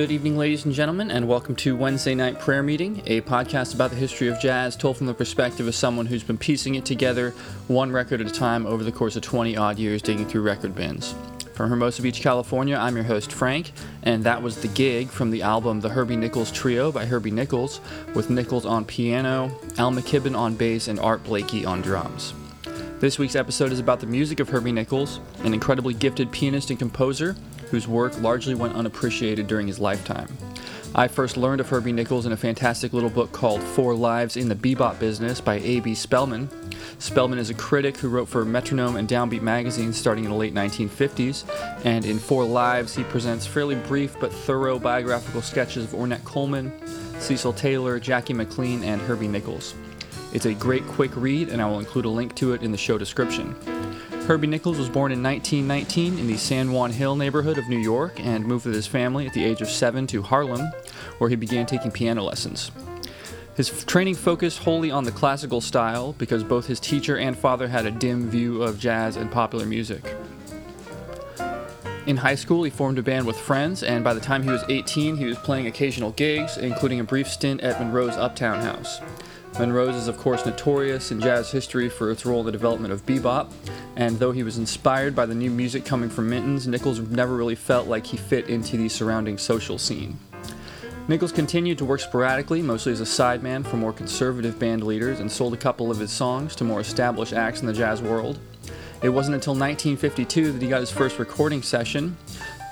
Good evening, ladies and gentlemen, and welcome to Wednesday Night Prayer Meeting, a podcast about the history of jazz told from the perspective of someone who's been piecing it together one record at a time over the course of 20 odd years digging through record bins. From Hermosa Beach, California, I'm your host, Frank, and that was The Gig from the album The Herbie Nichols Trio by Herbie Nichols, with Nichols on piano, Al McKibben on bass, and Art Blakey on drums. This week's episode is about the music of Herbie Nichols, an incredibly gifted pianist and composer whose work largely went unappreciated during his lifetime. I first learned of Herbie Nichols in a fantastic little book called Four Lives in the Bebop Business by A.B. Spellman. Spellman is a critic who wrote for Metronome and Downbeat magazines starting in the late 1950s, and in Four Lives he presents fairly brief but thorough biographical sketches of Ornette Coleman, Cecil Taylor, Jackie McLean, and Herbie Nichols. It's a great quick read, and I will include a link to it in the show description. Herbie Nichols was born in 1919 in the San Juan Hill neighborhood of New York and moved with his family at the age of seven to Harlem, where he began taking piano lessons. His training focused wholly on the classical style because both his teacher and father had a dim view of jazz and popular music. In high school, he formed a band with friends, and by the time he was 18, he was playing occasional gigs, including a brief stint at Monroe's Uptown House. Monroe's is, of course, notorious in jazz history for its role in the development of bebop, and though he was inspired by the new music coming from Minton's, Nichols never really felt like he fit into the surrounding social scene. Nichols continued to work sporadically, mostly as a sideman for more conservative band leaders, and sold a couple of his songs to more established acts in the jazz world. It wasn't until 1952 that he got his first recording session,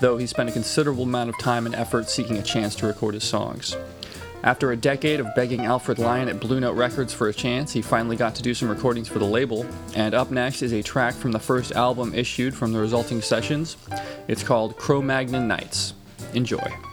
though he spent a considerable amount of time and effort seeking a chance to record his songs. After a decade of begging Alfred Lion at Blue Note Records for a chance, he finally got to do some recordings for the label. And up next is a track from the first album issued from the resulting sessions. It's called Cro Magnon Nights. Enjoy.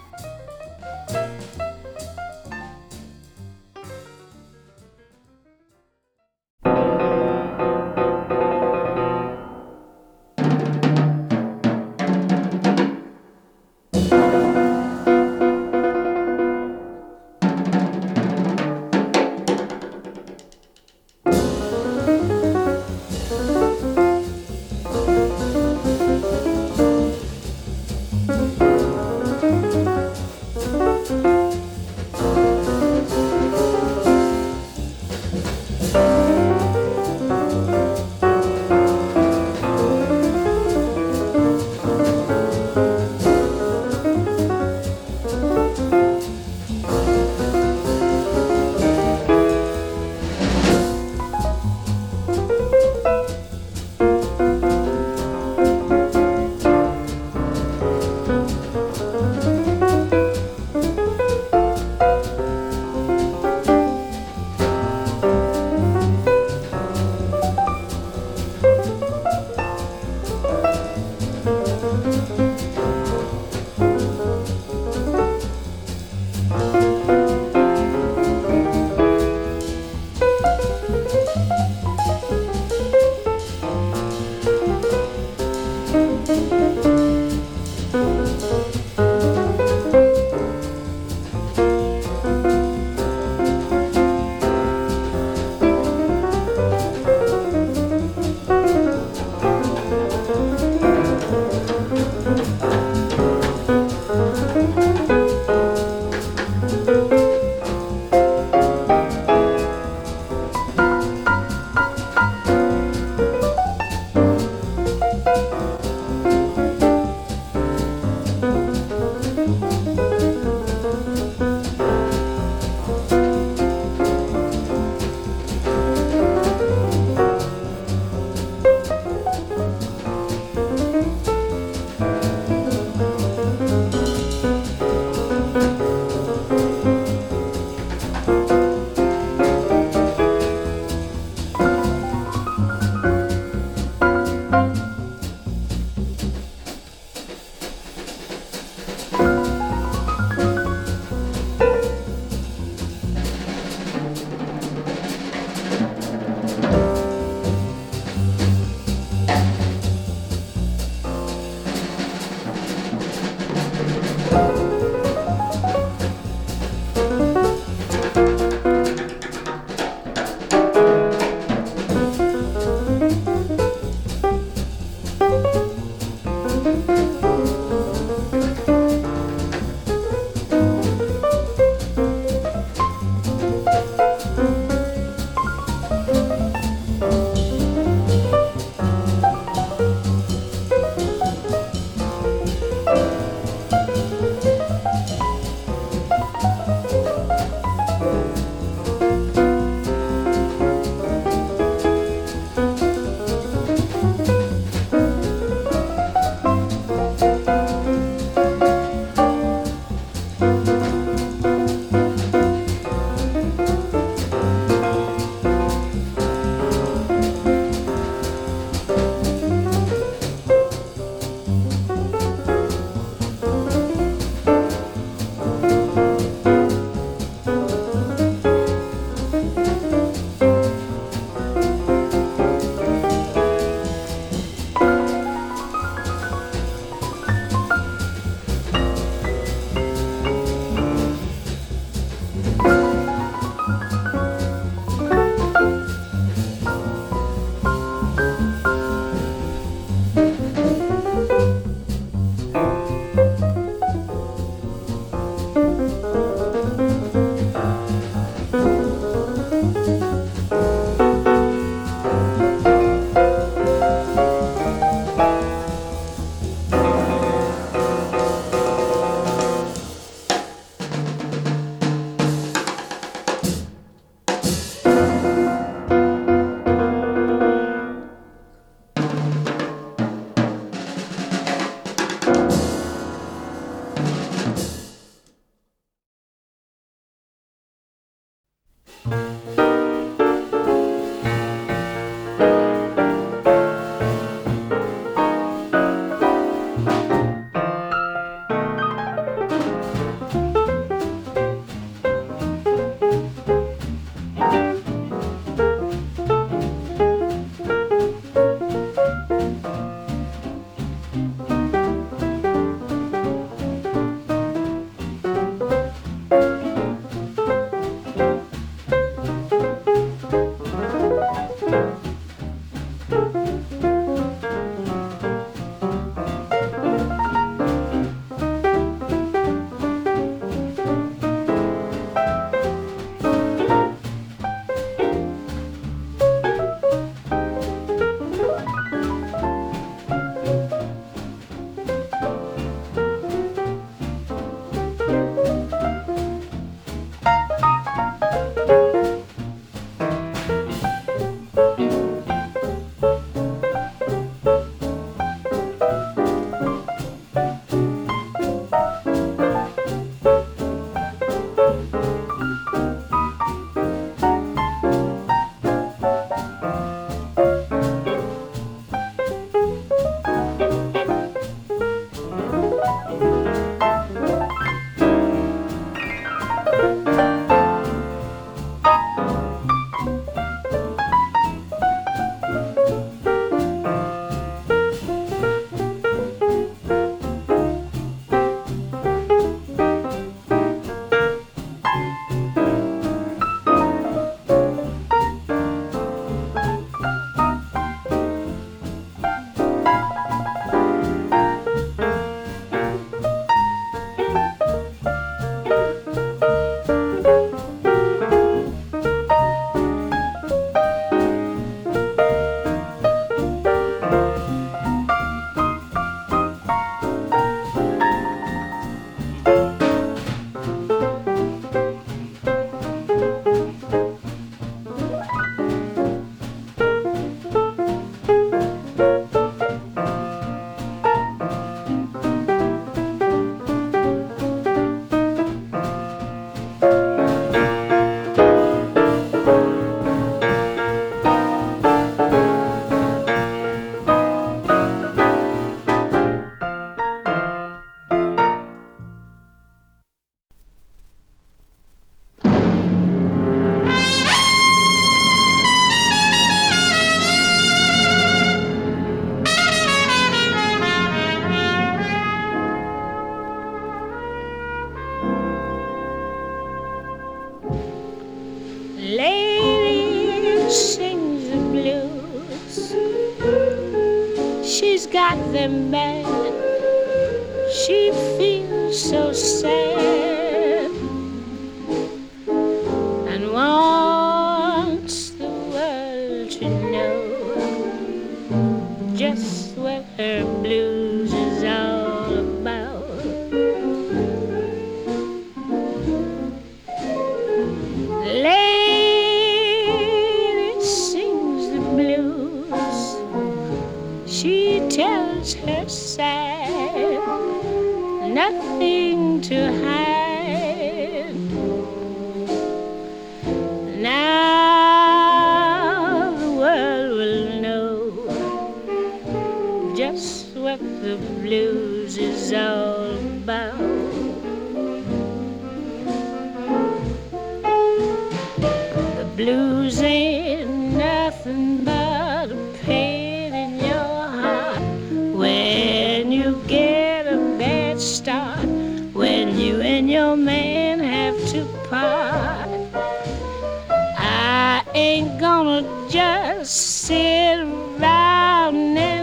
Just sit around and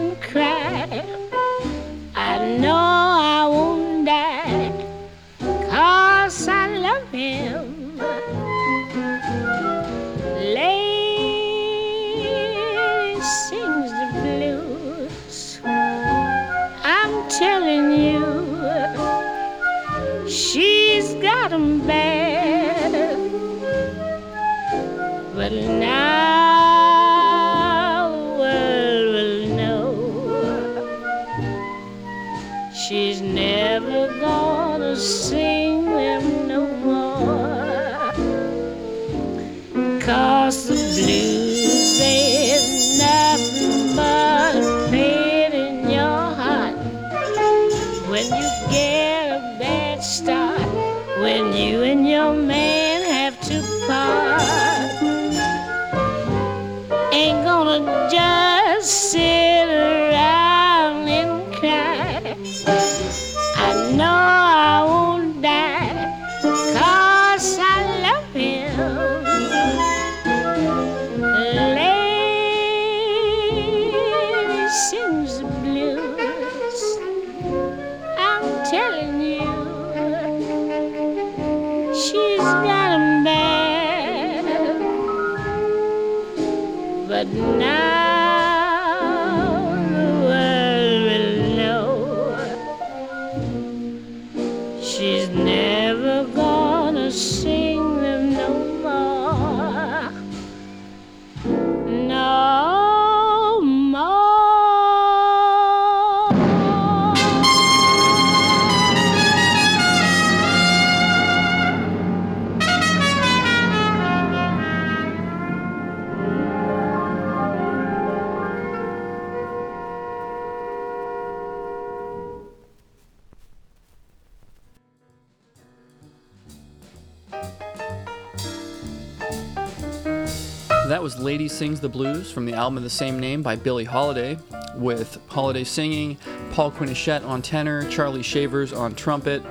the Blues from the album of the same name by Billie Holiday, with Holiday singing, Paul Quinichette on tenor, Charlie Shavers on trumpet,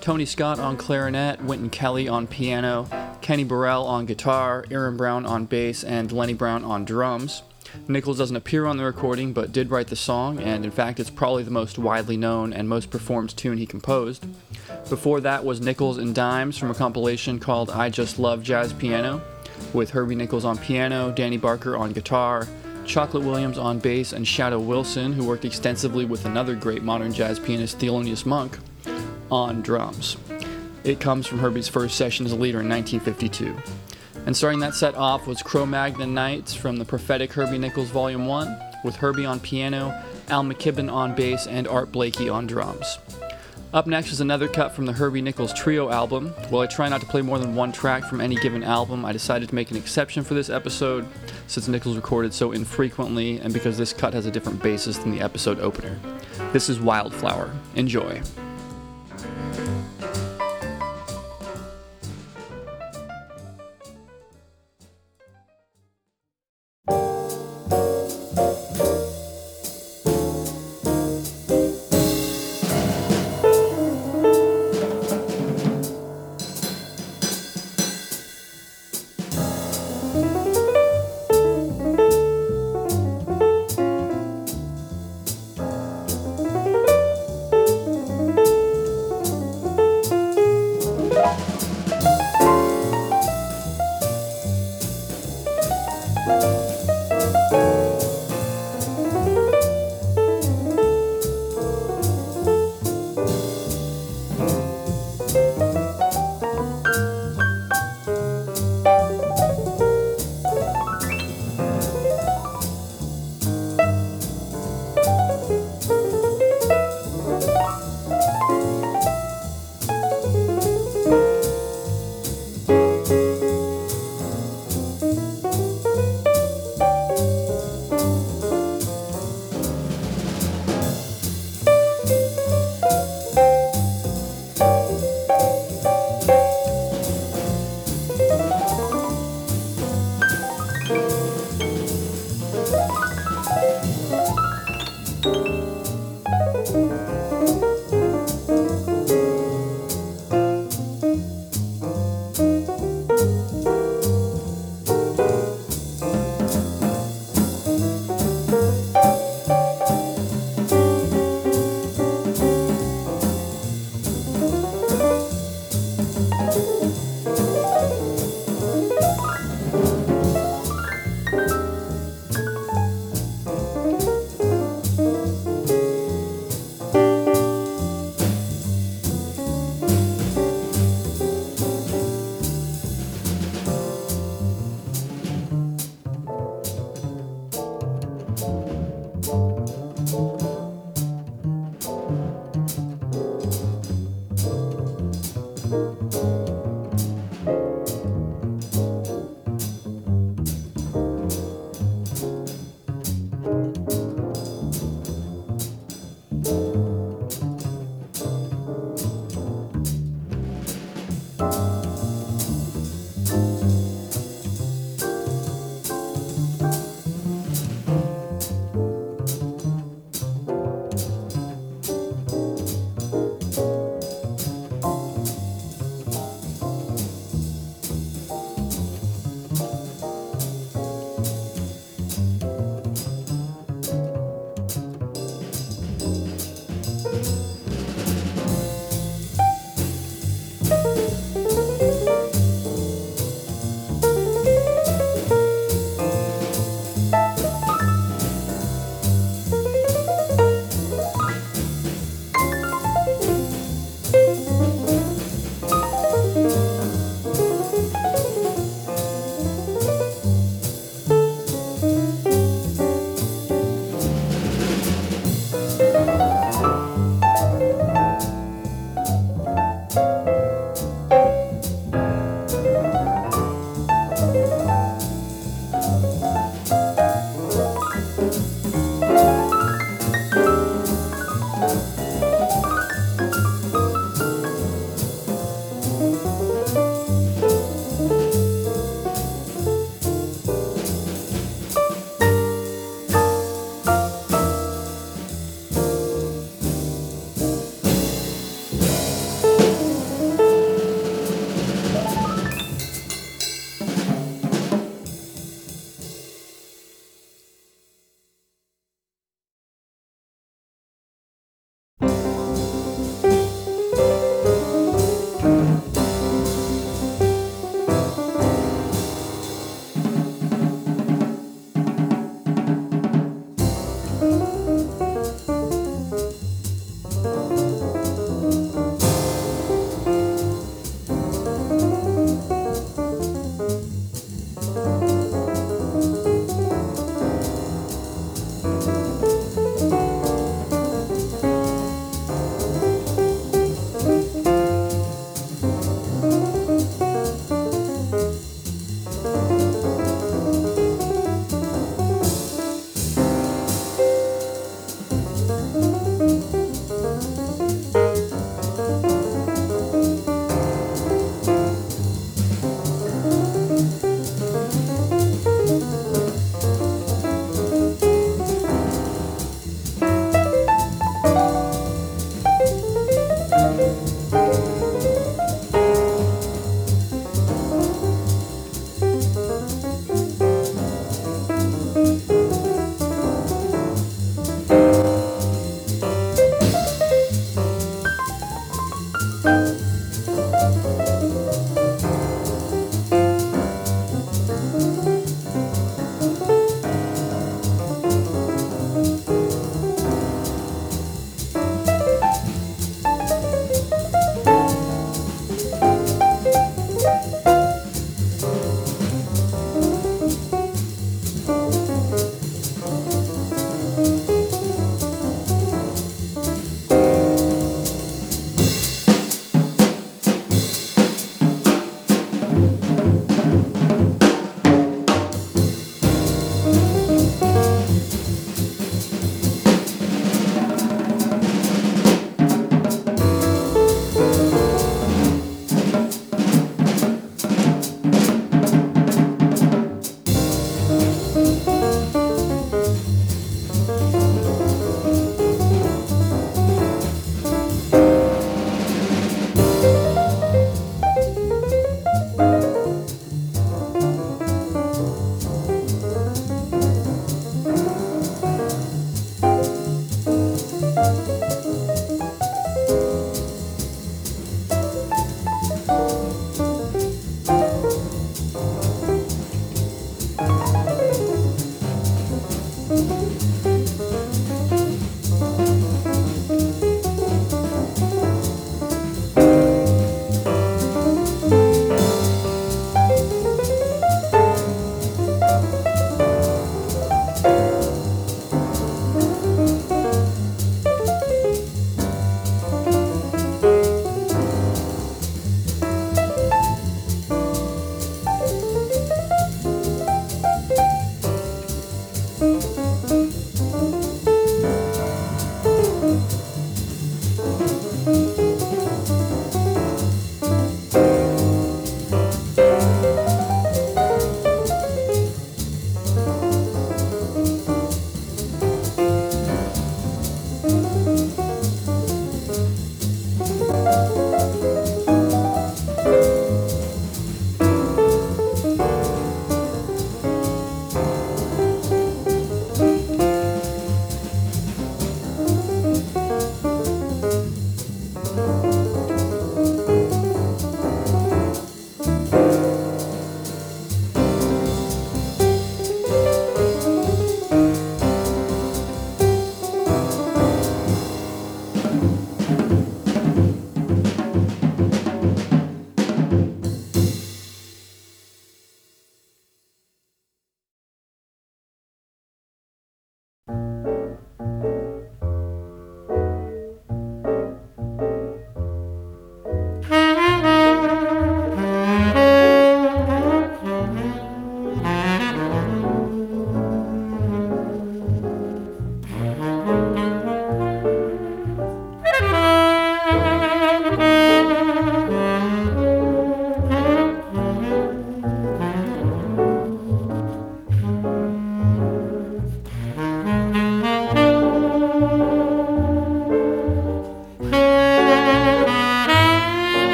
Tony Scott on clarinet, Wynton Kelly on piano, Kenny Burrell on guitar, Aaron Brown on bass, and Lenny Brown on drums. Nichols doesn't appear on the recording, but did write the song, and in fact, it's probably the most widely known and most performed tune he composed. Before that was Nichols and Dimes from a compilation called I Just Love Jazz Piano, with Herbie Nichols on piano, Danny Barker on guitar, Chocolate Williams on bass, and Shadow Wilson, who worked extensively with another great modern jazz pianist, Thelonious Monk, on drums. It comes from Herbie's first session as a leader in 1952. And starting that set off was Cro Magnon Nights from the Prophetic Herbie Nichols Volume 1, with Herbie on piano, Al McKibben on bass, and Art Blakey on drums. Up next is another cut from the Herbie Nichols Trio album. While I try not to play more than one track from any given album, I decided to make an exception for this episode since Nichols recorded so infrequently and because this cut has a different basis than the episode opener. This is Wildflower. Enjoy.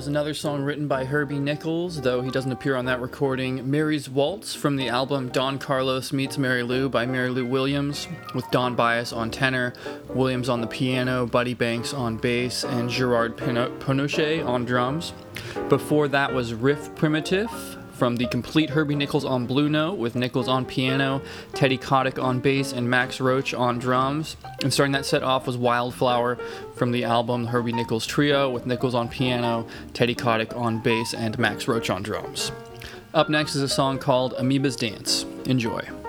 Was another song written by Herbie Nichols, though he doesn't appear on that recording. Mary's Waltz from the album Don Carlos Meets Mary Lou by Mary Lou Williams, with Don Byas on tenor, Williams on the piano, Buddy Banks on bass, and Gerard Pochonet on drums. Before that was Riff Primitive from the complete Herbie Nichols on Blue Note with Nichols on piano, Teddy Kotick on bass, and Max Roach on drums. And starting that set off was Wildflower from the album Herbie Nichols Trio with Nichols on piano, Teddy Kotick on bass, and Max Roach on drums. Up next is a song called Amoeba's Dance. Enjoy.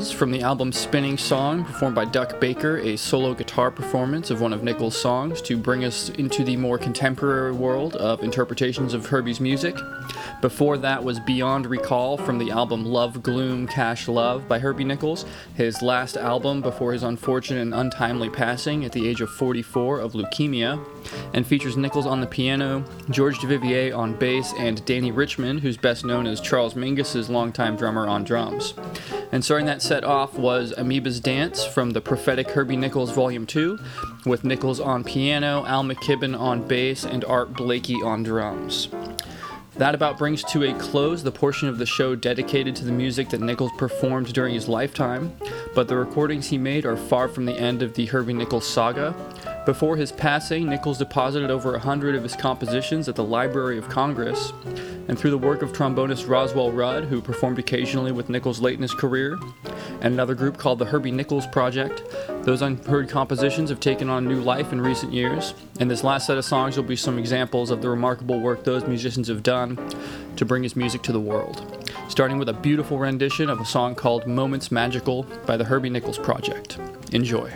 From the album Spinning Song, performed by Duck Baker, a solo guitar performance of one of Nichols' songs to bring us into the more contemporary world of interpretations of Herbie's music. Before that was Beyond Recall from the album Love Gloom Cash Love by Herbie Nichols, his last album before his unfortunate and untimely passing at the age of 44 of leukemia, and features Nichols on the piano, George Duvivier on bass, and Dannie Richmond, who's best known as Charles Mingus's longtime drummer on drums. And starting that set off was Amoeba's Dance from the prophetic Herbie Nichols Volume 2, with Nichols on piano, Al McKibbon on bass, and Art Blakey on drums. That about brings to a close the portion of the show dedicated to the music that Nichols performed during his lifetime, but the recordings he made are far from the end of the Herbie Nichols saga. Before his passing, Nichols deposited over a hundred of his compositions at the Library of Congress, and through the work of trombonist Roswell Rudd, who performed occasionally with Nichols late in his career, and another group called the Herbie Nichols Project, those unheard compositions have taken on new life in recent years, and this last set of songs will be some examples of the remarkable work those musicians have done to bring his music to the world. Starting with a beautiful rendition of a song called Moments Magical by the Herbie Nichols Project. Enjoy.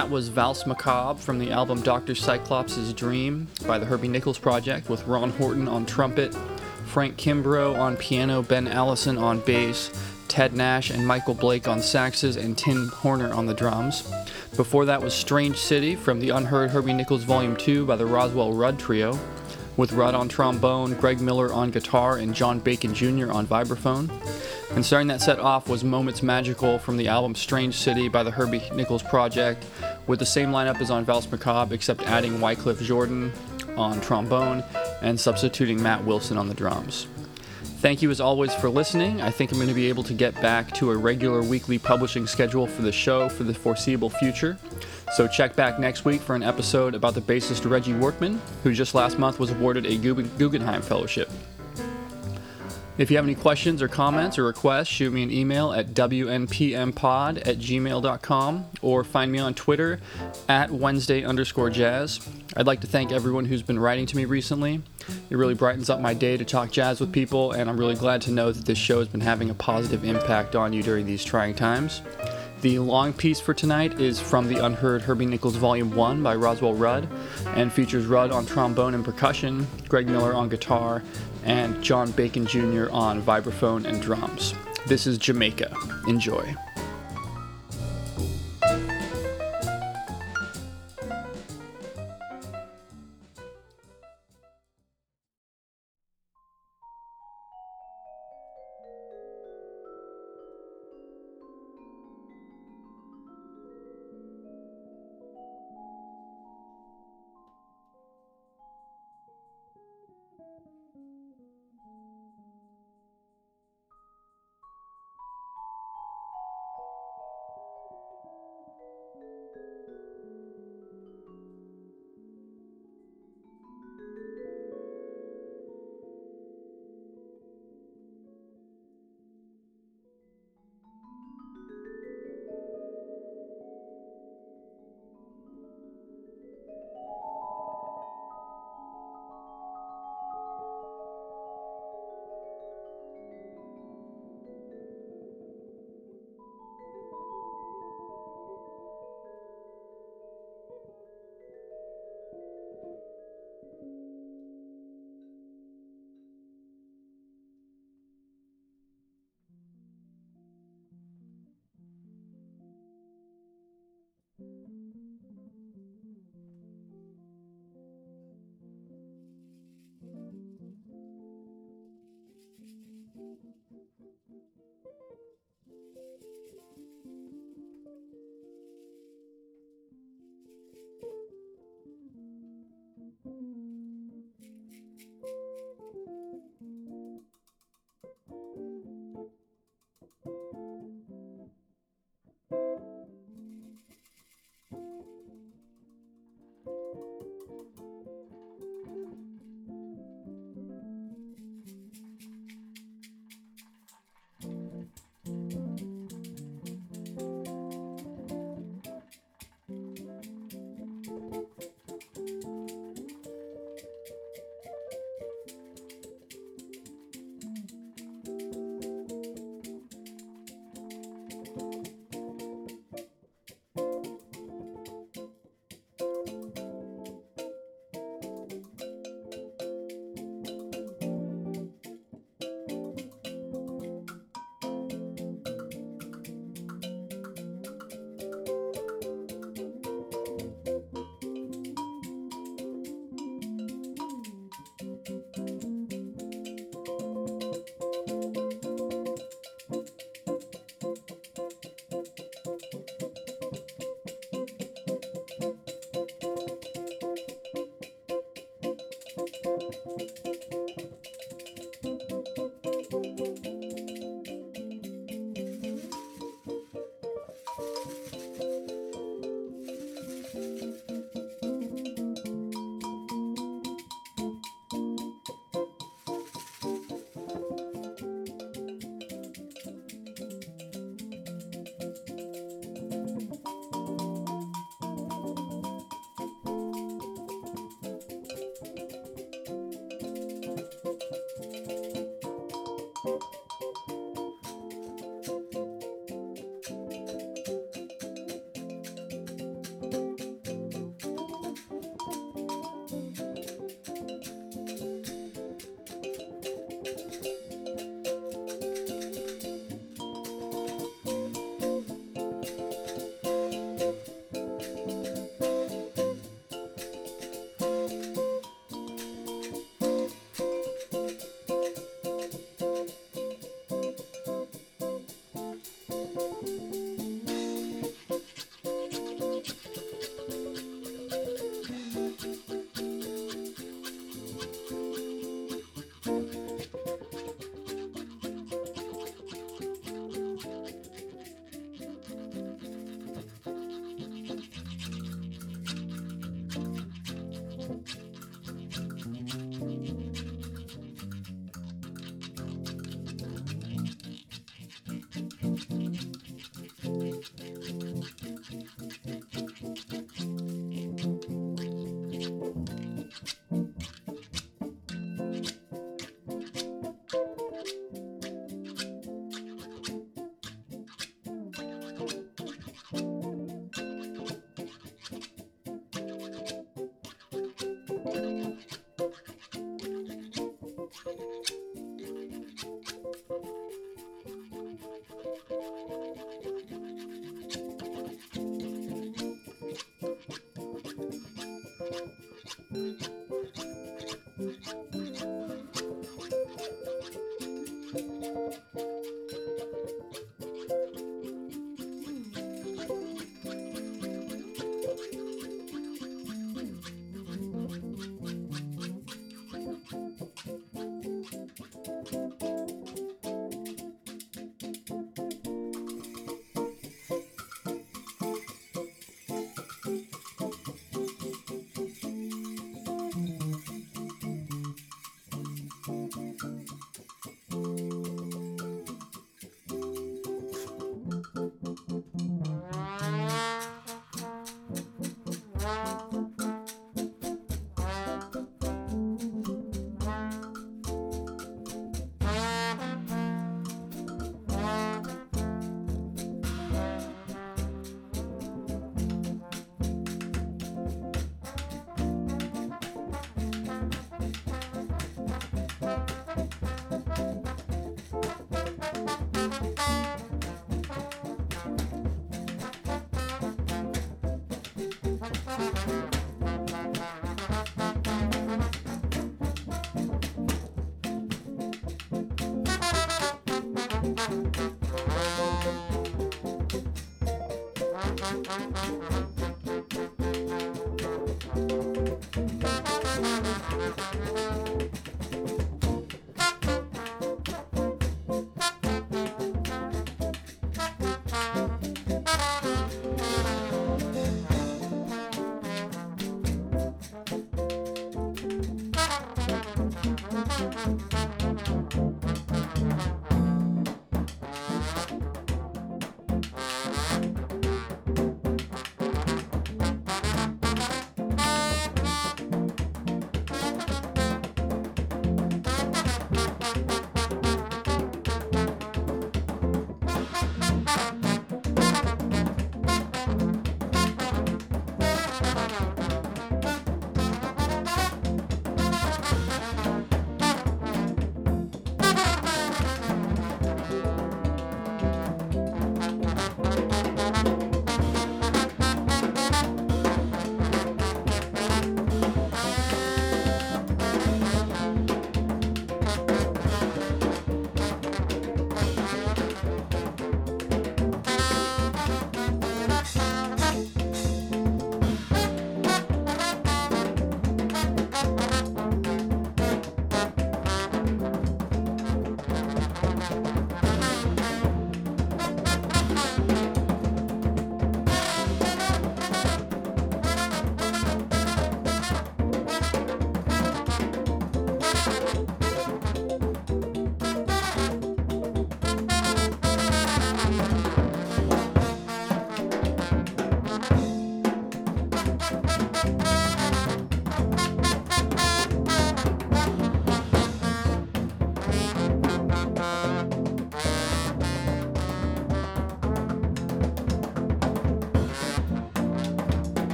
That was Valse Macabre from the album Dr. Cyclops' Dream by the Herbie Nichols Project with Ron Horton on trumpet, Frank Kimbrough on piano, Ben Allison on bass, Ted Nash and Michael Blake on saxes, and Tim Horner on the drums. Before that was Strange City from the Unheard Herbie Nichols Volume 2 by the Roswell Rudd Trio, with Rudd on trombone, Greg Miller on guitar, and John Bacon Jr. on vibraphone. And starting that set off was Moments Magical from the album Strange City by the Herbie Nichols Project, with the same lineup as on Valse Macabre, except adding Wycliffe Gordon on trombone and substituting Matt Wilson on the drums. Thank you as always for listening. I think I'm going to be able to get back to a regular weekly publishing schedule for the show for the foreseeable future. So check back next week for an episode about the bassist Reggie Workman, who just last month was awarded a Guggenheim Fellowship. If you have any questions or comments or requests, shoot me an email at wnpmpod at gmail.com or find me on Twitter at Wednesday underscore jazz. I'd like to thank everyone who's been writing to me recently. It really brightens up my day to talk jazz with people, and I'm really glad to know that this show has been having a positive impact on you during these trying times. The long piece for tonight is from the Unheard Herbie Nichols Volume 1 by Roswell Rudd and features Rudd on trombone and percussion, Greg Miller on guitar, and John Bacon Jr. on vibraphone and drums. This is Jamaica. Enjoy. Thank you.